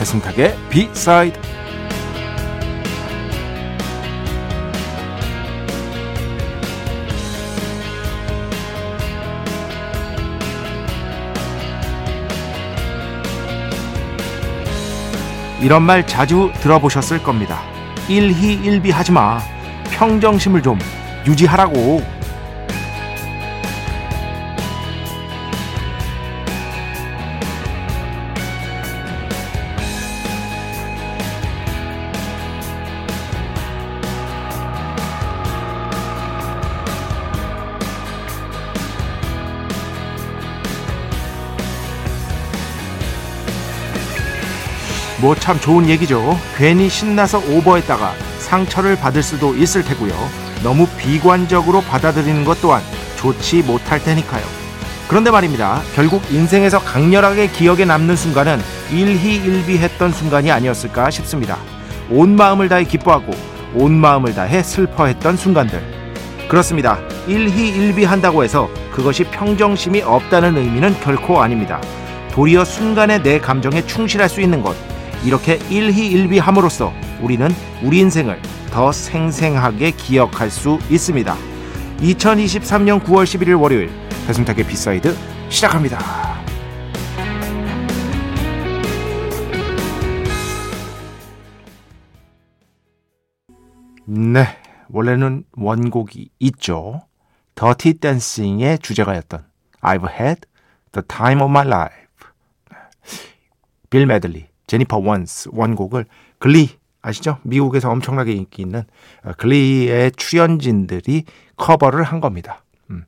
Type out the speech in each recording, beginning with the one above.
배승탁의 비사이드 이런 말 자주 들어보셨을 겁니다. 일희일비 하지 마. 평정심을 좀 유지하라고. 뭐 참 좋은 얘기죠. 괜히 신나서 오버했다가 상처를 받을 수도 있을 테고요. 너무 비관적으로 받아들이는 것 또한 좋지 못할 테니까요. 그런데 말입니다. 결국 인생에서 강렬하게 기억에 남는 순간은 일희일비했던 순간이 아니었을까 싶습니다. 온 마음을 다해 기뻐하고 온 마음을 다해 슬퍼했던 순간들. 그렇습니다. 일희일비한다고 해서 그것이 평정심이 없다는 의미는 결코 아닙니다. 도리어 순간의 내 감정에 충실할 수 있는 것. 이렇게 일희일비함으로써 우리는 우리 인생을 더 생생하게 기억할 수 있습니다. 2023년 9월 11일 월요일 배순탁의 B side 시작합니다. 네, 원래는 원곡이 있죠. Dirty Dancing의 주제가였던 I've had the time of my life. 빌 메들리, 제니퍼 원스 원곡을 Glee 아시죠? 미국에서 엄청나게 인기 있는 어, Glee의 출연진들이 커버를 한 겁니다. 음.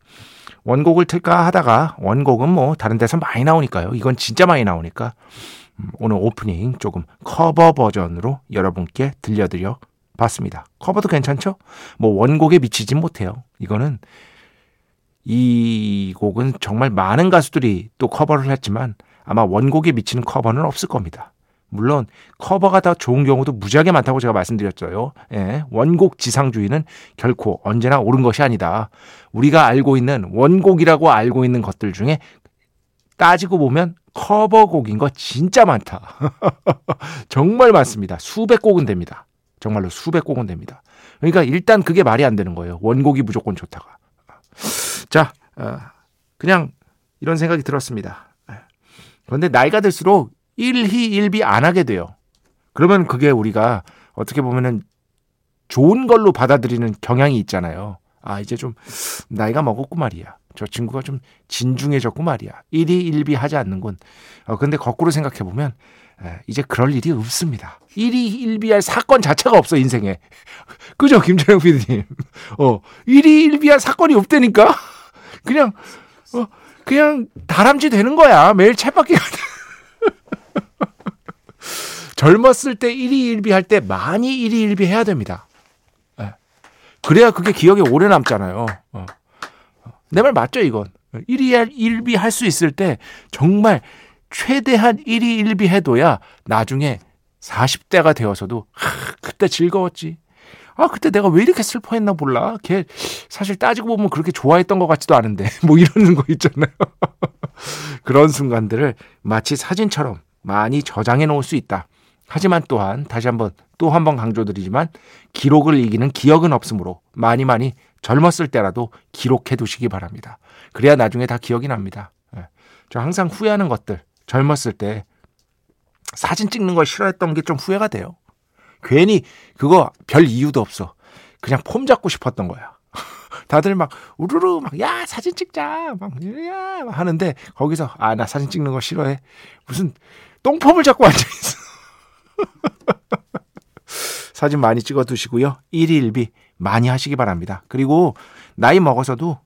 원곡을 틀까 하다가 원곡은 뭐 다른 데서 많이 나오니까요. 이건 진짜 많이 나오니까 음, 오늘 오프닝 조금 커버 버전으로 여러분께 들려드려 봤습니다. 커버도 괜찮죠? 뭐 원곡에 미치진 못해요. 이거는 이 곡은 정말 많은 가수들이 또 커버를 했지만 아마 원곡에 미치는 커버는 없을 겁니다. 물론 커버가 더 좋은 경우도 무지하게 많다고 제가 말씀드렸어요. 예, 원곡 지상주의는 결코 언제나 옳은 것이 아니다. 우리가 알고 있는 원곡이라고 알고 있는 것들 중에 따지고 보면 커버곡인 거 진짜 많다. 정말 많습니다. 수백 곡은 됩니다. 정말로 수백 곡은 됩니다. 그러니까 일단 그게 말이 안 되는 거예요. 원곡이 무조건 좋다가. 자, 어, 그냥 이런 생각이 들었습니다. 예. 그런데 나이가 들수록 일희일비 안 하게 돼요. 그러면 그게 우리가 어떻게 보면은 좋은 걸로 받아들이는 경향이 있잖아요. 아, 이제 좀 나이가 먹었고 말이야. 저 친구가 좀 진중해졌고 말이야. 일희일비 하지 않는군. 어, 근데 거꾸로 생각해 보면, 에, 이제 그럴 일이 없습니다. 일희일비할 사건 자체가 없어, 인생에. 그죠, 김철영 PD님? 어, 일희일비할 사건이 없다니까? 그냥, 어, 그냥 다람쥐 되는 거야. 매일 챗바퀴 가다. 젊었을 때 일희일비 할 때 많이 일희일비 해야 됩니다. 네. 그래야 그게 기억에 오래 남잖아요. 어. 내말 맞죠, 이건? 일희일비 할 수 있을 때 정말 최대한 일희일비 해둬야 나중에 40대가 되어서도 하, 그때 즐거웠지. 아, 그때 내가 왜 이렇게 슬퍼했나 몰라. 걔 사실 따지고 보면 그렇게 좋아했던 것 같지도 않은데. 뭐 이러는 거 있잖아요. 그런 순간들을 마치 사진처럼 많이 저장해 놓을 수 있다. 하지만 또한 다시 한번 또 한 번 강조드리지만 기록을 이기는 기억은 없으므로 많이 많이 젊었을 때라도 기록해 두시기 바랍니다. 그래야 나중에 다 기억이 납니다. 예. 저 항상 후회하는 것들 젊었을 때 사진 찍는 걸 싫어했던 게 좀 후회가 돼요. 괜히 그거 별 이유도 없어. 그냥 폼 잡고 싶었던 거야. 다들 막 우르르 막 야 사진 찍자 막야 하는데 거기서 아 나 사진 찍는 거 싫어해 무슨 똥폼을 잡고 앉아 있어. 사진 많이 찍어 두시고요. 1위 1비 많이 하시기 바랍니다. 그리고 나이 먹어서도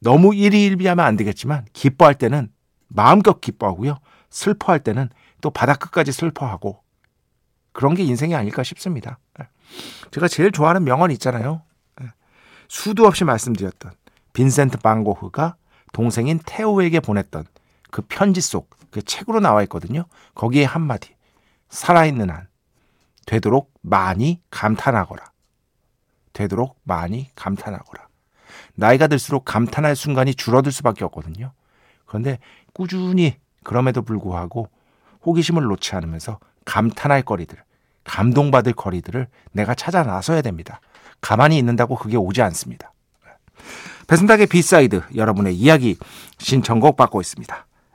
너무 1위 1비하면 안 되겠지만 기뻐할 때는 마음껏 기뻐하고요. 슬퍼할 때는 또 바닥 끝까지 슬퍼하고 그런 게 인생이 아닐까 싶습니다. 예. 제가 제일 좋아하는 명언 있잖아요. 예. 수도 없이 말씀드렸던 빈센트 방고흐가 동생인 테오에게 보냈던 그 편지 속 그 책으로 나와 있거든요. 거기에 한마디. 살아있는 한 되도록 많이 감탄하거라. 되도록 많이 감탄하거라. 나이가 들수록 감탄할 순간이 줄어들 수밖에 없거든요. 그런데 꾸준히 그럼에도 불구하고 호기심을 놓지 않으면서 감탄할 거리들, 감동받을 거리들을 내가 찾아 나서야 됩니다. 가만히 있는다고 그게 오지 않습니다. 배순탁의 B side 여러분의 이야기 신청곡 받고 있습니다.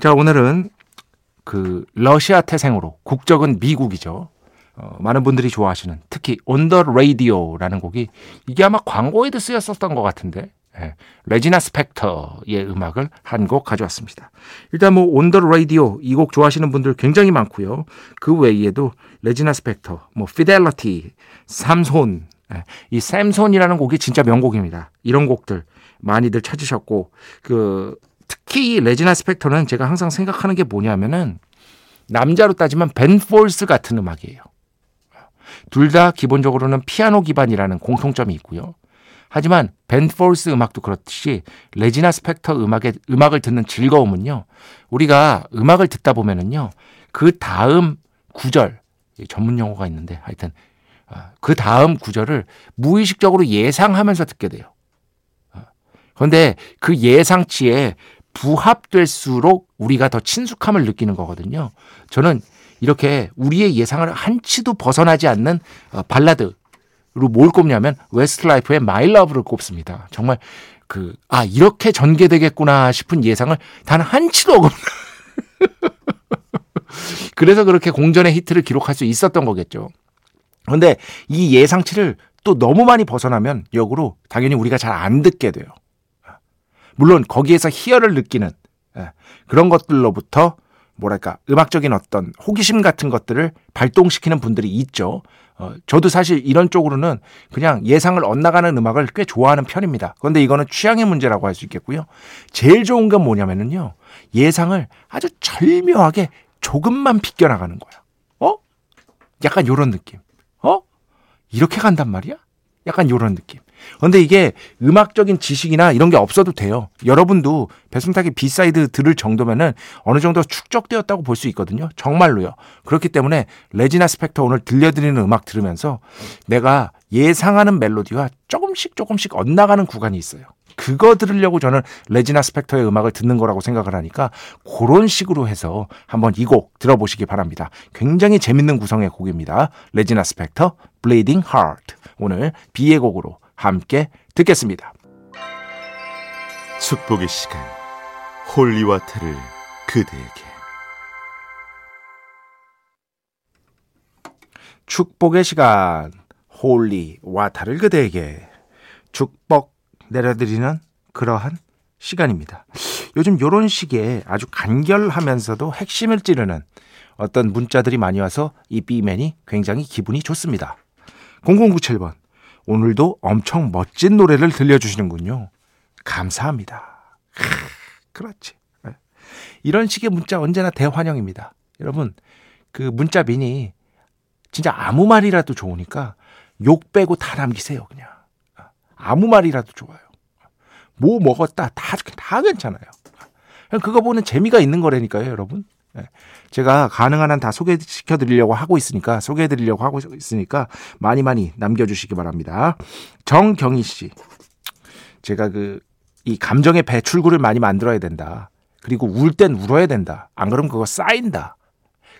자 오늘은 그 러시아 태생으로 국적은 미국이죠. 어, 많은 분들이 좋아하시는 특히 the Radio라는 곡이 이게 아마 광고에도 쓰였었던 것 같은데 예, 레지나 스펙터의 음악을 한 곡 가져왔습니다. 일단 뭐 the Radio 이곡 좋아하시는 분들 굉장히 많고요. 그 외에도 레지나 스펙터, 뭐 Fidelity, 삼손 예, 이 Samson이라는 곡이 진짜 명곡입니다. 이런 곡들 많이들 찾으셨고 그 특히 이 레지나 스펙터는 제가 항상 생각하는 게 뭐냐면은 남자로 따지면 벤 폴스 같은 음악이에요. 둘 다 기본적으로는 피아노 기반이라는 공통점이 있고요. 하지만 벤 폴스 음악도 그렇듯이 레지나 스펙터 음악의 음악을 듣는 즐거움은요. 우리가 음악을 듣다 보면은요. 그 다음 구절 전문 용어가 있는데 하여튼 아, 그 다음 구절을 무의식적으로 예상하면서 듣게 돼요. 아, 그런데 그 예상치에 부합될수록 우리가 더 친숙함을 느끼는 거거든요. 저는 이렇게 우리의 예상을 한치도 벗어나지 않는 어, 발라드로 뭘 꼽냐면 Westlife의 My Love를 꼽습니다. 정말 그 아 이렇게 전개되겠구나 싶은 예상을 단 한치도 어긋나. 그래서 그렇게 공전의 히트를 기록할 수 있었던 거겠죠. 그런데 이 예상치를 또 너무 많이 벗어나면 역으로 당연히 우리가 잘 안 듣게 돼요. 물론 거기에서 희열을 느끼는 예, 그런 것들로부터 뭐랄까 음악적인 어떤 호기심 같은 것들을 발동시키는 분들이 있죠. 어, 저도 사실 이런 쪽으로는 그냥 예상을 엇나가는 음악을 꽤 좋아하는 편입니다. 그런데 이거는 취향의 문제라고 할 수 있겠고요. 제일 좋은 건 뭐냐면은요. 예상을 아주 절묘하게 조금만 비껴나가는 거야. 어? 약간 요런 느낌. 어? 이렇게 간단 말이야? 약간 요런 느낌. 근데 이게 음악적인 지식이나 이런 게 없어도 돼요. 여러분도 배순탁의 B side 들을 정도면은 어느 정도 축적되었다고 볼 수 있거든요. 정말로요. 그렇기 때문에 레지나 스펙터 오늘 들려드리는 음악 들으면서 내가 예상하는 멜로디와 조금씩 조금씩 엇나가는 구간이 있어요. 그거 들으려고 저는 레지나 스펙터의 음악을 듣는 거라고 생각을 하니까 그런 식으로 해서 한번 이 곡 들어보시기 바랍니다. 굉장히 재밌는 구성의 곡입니다. 레지나 스펙터, Bleeding Heart. 오늘 비의 곡으로 함께 듣겠습니다. 축복의 시간 holy water를 그대에게 축복의 시간 holy water를 그대에게 축복 내려드리는 그러한 시간입니다. 요즘 요런 시기에 아주 간결하면서도 핵심을 찌르는 어떤 문자들이 많이 와서 이 B맨이 굉장히 기분이 좋습니다. 0097번 오늘도 엄청 멋진 노래를 들려주시는군요. 감사합니다. 그렇지. 네. 이런 식의 문자 언제나 대환영입니다. 여러분 그 문자빈이 진짜 아무 말이라도 좋으니까 욕 빼고 다 남기세요 그냥. 아무 말이라도 좋아요. 뭐 먹었다 다, 다 괜찮아요. 그거 보는 재미가 있는 거라니까요, 여러분. 예. 제가 가능한 한 다 소개시켜 드리려고 하고 있으니까 소개해 드리려고 하고 있으니까 많이 많이 남겨 주시기 바랍니다. 정경희 씨. 제가 그 이 감정의 배출구를 많이 만들어야 된다. 그리고 울 땐 울어야 된다. 안 그러면 그거 쌓인다.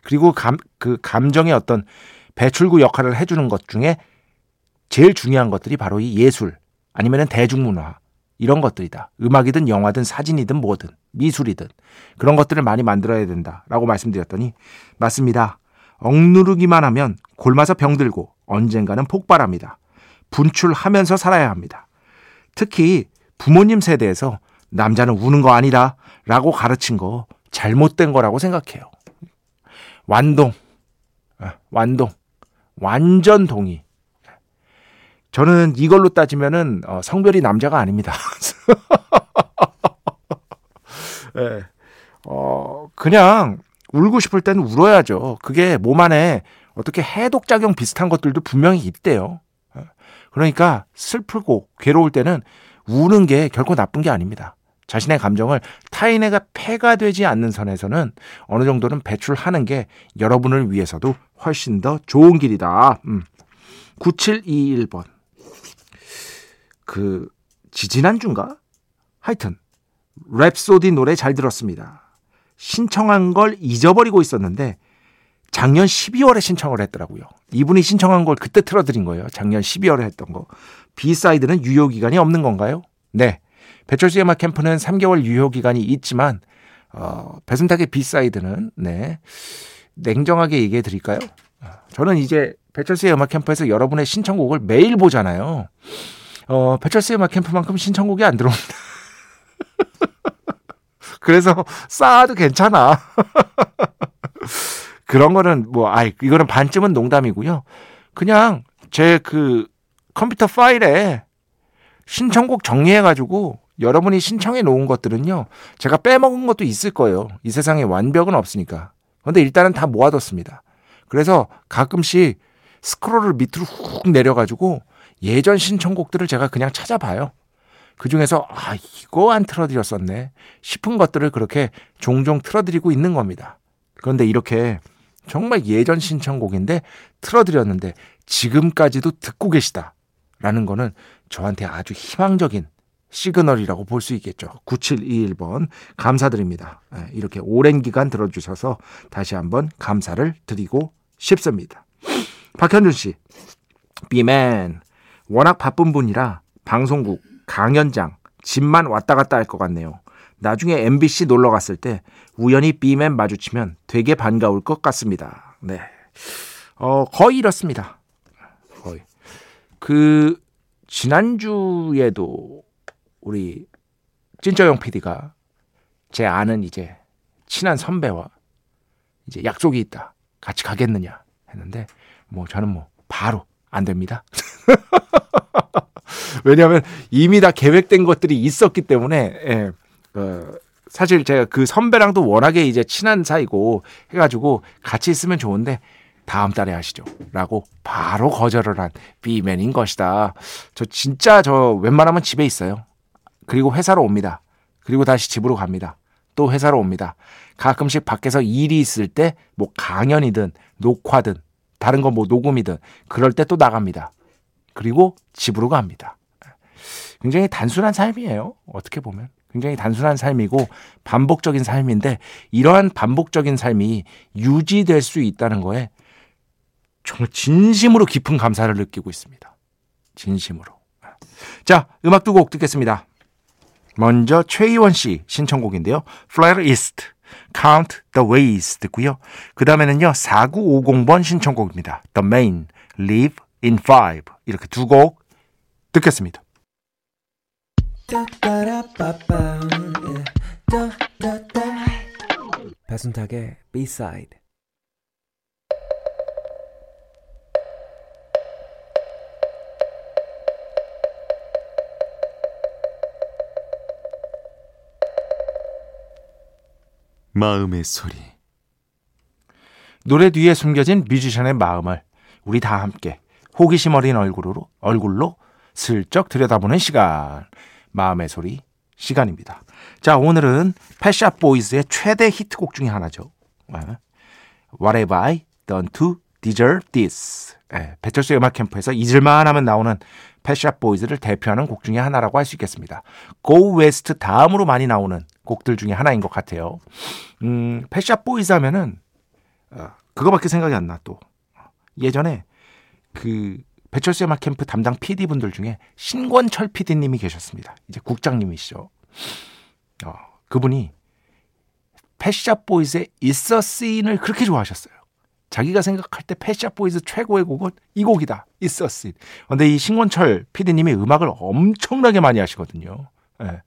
그리고 감, 그 감정의 어떤 배출구 역할을 해주는 것 중에 제일 중요한 것들이 바로 이 예술 아니면 대중문화 이런 것들이다. 음악이든 영화든 사진이든 뭐든 미술이든 그런 것들을 많이 만들어야 된다라고 말씀드렸더니 맞습니다. 억누르기만 하면 골마서 병들고 언젠가는 폭발합니다. 분출하면서 살아야 합니다. 특히 부모님 세대에서 남자는 우는 거 아니다 라고 가르친 거 잘못된 거라고 생각해요. 완동. 아, 완동. 완전 동의. 저는 이걸로 따지면은 어, 성별이 남자가 아닙니다. 네. 어, 그냥 울고 싶을 때는 울어야죠. 그게 몸 안에 어떻게 해독작용 비슷한 것들도 분명히 있대요. 예. 그러니까 슬프고 괴로울 때는 우는 게 결코 나쁜 게 아닙니다. 자신의 감정을 타인에게 폐가 되지 않는 선에서는 어느 정도는 배출하는 게 여러분을 위해서도 훨씬 더 좋은 길이다. 음. 9721번. 그 지지난주인가? 하여튼 랩소디 노래 잘 들었습니다. 신청한 걸 잊어버리고 있었는데 작년 12월에 신청을 했더라고요. 이분이 신청한 걸 그때 틀어드린 거예요. 작년 12월에 했던 거. B사이드는 유효기간이 없는 건가요? 네. 배철수의 음악 캠프는 3개월 유효기간이 있지만 어, 배순탁의 B사이드는 네. 냉정하게 얘기해 드릴까요? 저는 이제 배철수의 음악 캠프에서 여러분의 신청곡을 매일 보잖아요. 어, 배철수의 음악 캠프만큼 신청곡이 안 들어옵니다. 그래서 쌓아도 괜찮아. 그런 거는 뭐, 아이, 이거는 반쯤은 농담이고요. 그냥 제 그 컴퓨터 파일에 신청곡 정리해가지고 여러분이 신청해 놓은 것들은요, 제가 빼먹은 것도 있을 거예요. 이 세상에 완벽은 없으니까. 근데 일단은 다 모아뒀습니다. 그래서 가끔씩 스크롤을 밑으로 훅 내려가지고 예전 신청곡들을 제가 그냥 찾아봐요. 그 중에서 아 이거 안 틀어드렸었네 싶은 것들을 그렇게 종종 틀어드리고 있는 겁니다. 그런데 이렇게 정말 예전 신청곡인데 틀어드렸는데 지금까지도 듣고 계시다라는 거는 저한테 아주 희망적인 시그널이라고 볼 수 있겠죠. 9721번 감사드립니다. 예, 이렇게 오랜 기간 들어주셔서 다시 한번 감사를 드리고 싶습니다. 박현준 씨, 비맨 워낙 바쁜 분이라 방송국, 강연장, 집만 왔다 갔다 할 것 같네요. 나중에 MBC 놀러 갔을 때 우연히 B맨 마주치면 되게 반가울 것 같습니다. 네. 어, 거의 이렇습니다. 거의. 그, 지난주에도 우리 찐쩌영 PD가 제 아는 이제 친한 선배와 이제 약속이 있다. 같이 가겠느냐 했는데 뭐 저는 뭐 바로 안 됩니다. 왜냐하면 이미 다 계획된 것들이 있었기 때문에 예, 어, 사실 제가 그 선배랑도 워낙에 이제 친한 사이고 해가지고 같이 있으면 좋은데 다음 달에 하시죠. 라고 바로 거절을 한 비맨인 것이다. 저 진짜 저 웬만하면 집에 있어요. 그리고 회사로 옵니다. 그리고 다시 집으로 갑니다. 또 회사로 옵니다. 가끔씩 밖에서 일이 있을 때 뭐 강연이든 녹화든 다른 거 뭐 녹음이든 그럴 때 또 나갑니다. 그리고 집으로 갑니다. 굉장히 단순한 삶이에요. 어떻게 보면. 굉장히 단순한 삶이고 반복적인 삶인데 이러한 반복적인 삶이 유지될 수 있다는 거에 정말 진심으로 깊은 감사를 느끼고 있습니다. 진심으로. 자, 음악 두 곡 듣겠습니다. 먼저 최희원 씨 신청곡인데요. Flyer East. Count the Ways 듣고요. 그 다음에는요, 4950번 신청곡입니다. The Main, Live in Five. 이렇게 두 곡 듣겠습니다. 배순탁의 B-side 마음의 소리. 노래 뒤에 숨겨진 뮤지션의 마음을 우리 다 함께 호기심 어린 얼굴로 얼굴로 슬쩍 들여다보는 시간. 마음의 소리 시간입니다. 자, 오늘은 패샷 보이즈의 최대 히트곡 중에 하나죠. 네. What have I done to deserve this? 네, 배철수 음악 캠프에서 잊을만 하면 나오는 패샷 보이즈를 대표하는 곡 중에 하나라고 할 수 있겠습니다. Go West 다음으로 많이 나오는 곡들 중에 하나인 것 같아요. 음, Pet Shop Boys 하면은 어, 그거밖에 생각이 안 나 또. 예전에 그 배철수 음악 캠프 담당 PD 분들 중에 신권철 PD님이 계셨습니다. 이제 국장님이시죠. 어, 그분이 패샷 보이즈의 있어 씬을 그렇게 좋아하셨어요. 자기가 생각할 때 Pet Shop Boys 최고의 곡은 이 곡이다. It's a Sin. 근데 이 신권철 PD님이 음악을 엄청나게 많이 하시거든요. 예,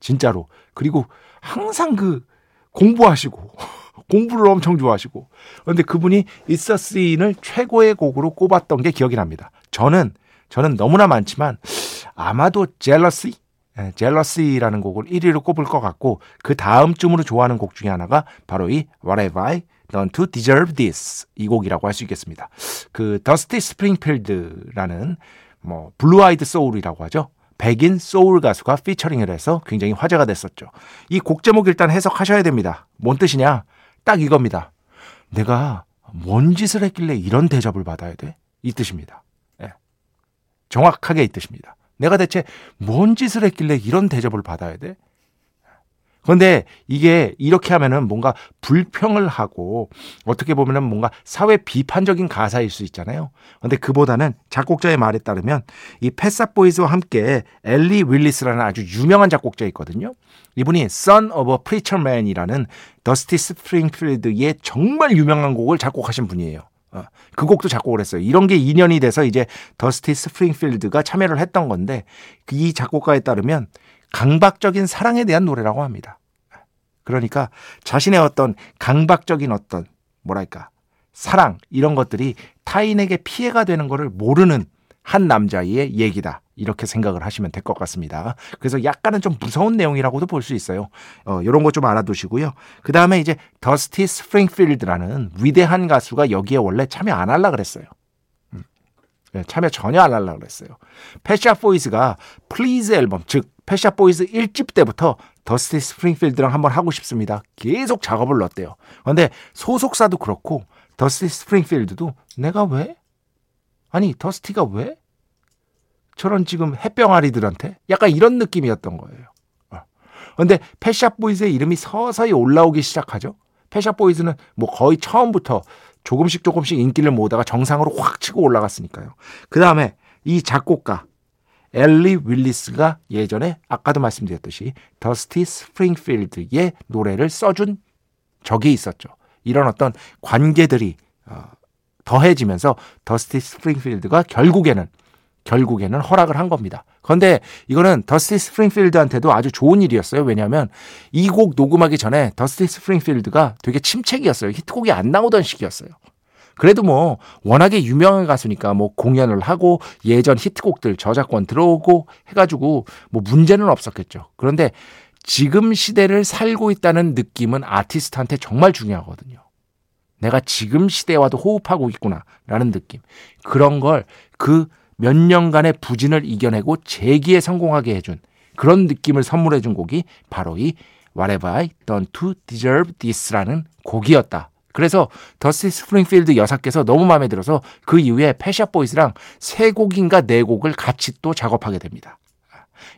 진짜로. 그리고 항상 그 공부하시고 공부를 엄청 좋아하시고 그런데 그분이 씬을 최고의 곡으로 꼽았던 게 기억이 납니다. 저는 저는 너무나 많지만 아마도 젤러시 예, 젤러시라는 곡을 1위로 꼽을 것 같고 그 다음 쯤으로 좋아하는 곡 중에 하나가 바로 이 What Have I Done to Deserve This 이 곡이라고 할 수 있겠습니다. 그 더스티 스프링필드라는 뭐 blue-eyed soul이라고 하죠. 백인 소울 가수가 피처링을 해서 굉장히 화제가 됐었죠. 이 곡 제목 일단 해석하셔야 됩니다. 뭔 뜻이냐? 딱 이겁니다. 내가 뭔 짓을 했길래 이런 대접을 받아야 돼? 이 뜻입니다. 예. 정확하게 이 뜻입니다. 내가 대체 뭔 짓을 했길래 이런 대접을 받아야 돼? 그런데 이게 이렇게 하면은 뭔가 불평을 하고 어떻게 보면은 뭔가 사회 비판적인 가사일 수 있잖아요. 그런데 그보다는 작곡자의 말에 따르면 이 Pet Shop Boys와 함께 엘리 윌리스라는 아주 유명한 작곡자 있거든요. 이분이 Son of a Preacher Man이라는 더스티 스프링필드의 정말 유명한 곡을 작곡하신 분이에요. 어, 그 곡도 작곡을 했어요. 이런 게 인연이 돼서 이제 더스티 스프링필드가 참여를 했던 건데 이 작곡가에 따르면 강박적인 사랑에 대한 노래라고 합니다. 그러니까 자신의 어떤 강박적인 어떤 뭐랄까 사랑 이런 것들이 타인에게 피해가 되는 것을 모르는 한 남자의 얘기다. 이렇게 생각을 하시면 될 것 같습니다. 그래서 약간은 좀 무서운 내용이라고도 볼 수 있어요. 어, 이런 거 좀 알아두시고요. 그 다음에 이제 더스티 스프링필드라는 위대한 가수가 여기에 원래 참여 안 할라 그랬어요. 음. 네, 참여 전혀 안 할라 그랬어요. Pet Shop Boys가 Please 앨범, 즉 Pet Shop Boys 1집 때부터 더스티 스프링필드랑 한번 하고 싶습니다. 계속 작업을 넣었대요. 그런데 소속사도 그렇고 더스티 스프링필드도 내가 왜? 아니 더스티가 왜? 저런 지금 햇병아리들한테 약간 이런 느낌이었던 거예요. 그런데 Pet Shop Boys의 이름이 서서히 올라오기 시작하죠. Pet Shop Boys는 뭐 거의 처음부터 조금씩 조금씩 인기를 모으다가 정상으로 확 치고 올라갔으니까요. 그 다음에 이 작곡가 엘리 윌리스가 예전에 아까도 말씀드렸듯이 더스티 스프링필드의 노래를 써준 적이 있었죠. 이런 어떤 관계들이 어, 더해지면서 더스티 스프링필드가 결국에는 결국에는 허락을 한 겁니다. 그런데 이거는 더스티 스프링필드한테도 아주 좋은 일이었어요. 왜냐하면 이 곡 녹음하기 전에 더스티 스프링필드가 되게 침체기였어요. 히트곡이 안 나오던 시기였어요. 그래도 뭐 워낙에 유명한 가수니까 뭐 공연을 하고 예전 히트곡들 저작권 들어오고 해가지고 뭐 문제는 없었겠죠. 그런데 지금 시대를 살고 있다는 느낌은 아티스트한테 정말 중요하거든요. 내가 지금 시대와도 호흡하고 있구나라는 느낌. 그런 걸 그 몇 년간의 부진을 이겨내고 재기에 성공하게 해준 그런 느낌을 선물해 준 곡이 바로 이 What Have I Done to Deserve This라는 곡이었다. 그래서 더스티 스프링필드 여사께서 너무 마음에 들어서 그 이후에 Pet Shop Boys랑 세 곡인가 네 곡을 같이 또 작업하게 됩니다.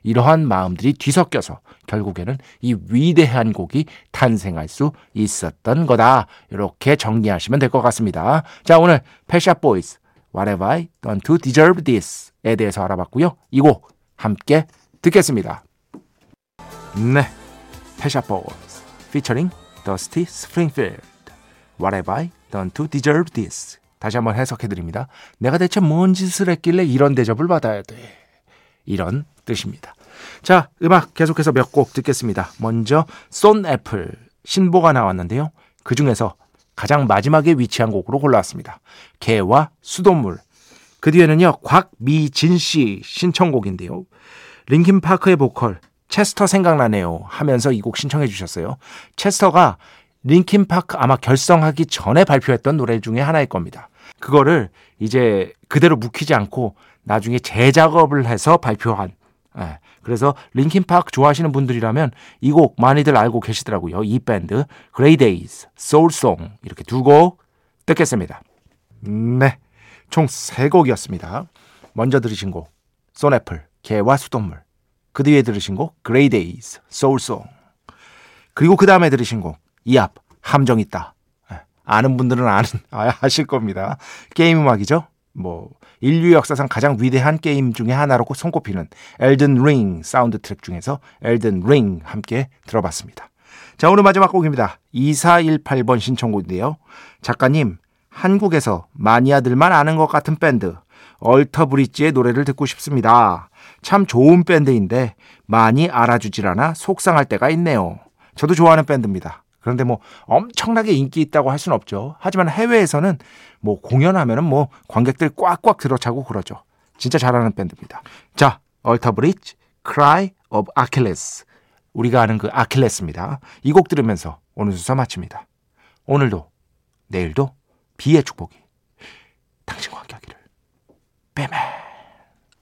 이러한 마음들이 뒤섞여서 결국에는 이 위대한 곡이 탄생할 수 있었던 거다. 이렇게 정리하시면 될 것 같습니다. 자, 오늘 Pet Shop Boys What have I done to deserve this에 대해서 알아봤고요. 이 곡 함께 듣겠습니다. 네. Pet Shop Boys 피처링 Dusty Springfield. What have I done to deserve this? 다시 한번 해석해 드립니다. 내가 대체 뭔 짓을 했길래 이런 대접을 받아야 돼. 이런 뜻입니다. 자, 음악 계속해서 몇 곡 듣겠습니다. 먼저 쏜애플 신보가 나왔는데요. 그 중에서 가장 마지막에 위치한 곡으로 골라왔습니다. 개와 수돗물. 그 뒤에는요, 곽미진 씨 신청곡인데요. Linkin Park의 보컬 체스터 생각나네요 하면서 이 곡 신청해 주셨어요. 체스터가 Linkin Park 아마 결성하기 전에 발표했던 노래 중에 하나일 겁니다. 그거를 이제 그대로 묵히지 않고 나중에 재작업을 해서 발표한 예, 그래서 Linkin Park 좋아하시는 분들이라면 이 곡 많이들 알고 계시더라고요. 이 밴드 Grey Daze, Soul Song 이렇게 두 곡 듣겠습니다. 네, 총 세 곡이었습니다. 먼저 들으신 곡 쏜애플, 개와 수돗물 그 뒤에 들으신 곡 Grey Daze, Soul Song 그리고 그 다음에 들으신 곡 이 앞, 함정 있다. 예, 아는 분들은 아는 아실 겁니다. 게임 음악이죠. 뭐 인류 역사상 가장 위대한 게임 중에 하나로 손꼽히는 Elden Ring 사운드 트랙 중에서 Elden Ring 함께 들어봤습니다. 자, 오늘 마지막 곡입니다. 2418번 신청곡인데요. 작가님, 한국에서 마니아들만 아는 것 같은 밴드 얼터 브릿지의 노래를 듣고 싶습니다. 참 좋은 밴드인데 많이 알아주질 않아 속상할 때가 있네요. 저도 좋아하는 밴드입니다. 그런데 뭐 엄청나게 인기 있다고 할 수는 없죠. 하지만 해외에서는 뭐 공연하면은 뭐 관객들 꽉꽉 들어차고 그러죠. 진짜 잘하는 밴드입니다. 자, 얼터 브릿지, Cry of Achilles. 우리가 아는 그 아킬레스입니다. 이 곡 들으면서 오늘 수사 마칩니다. 오늘도 내일도 비의 축복이 당신과 함께 하기를. 빼매.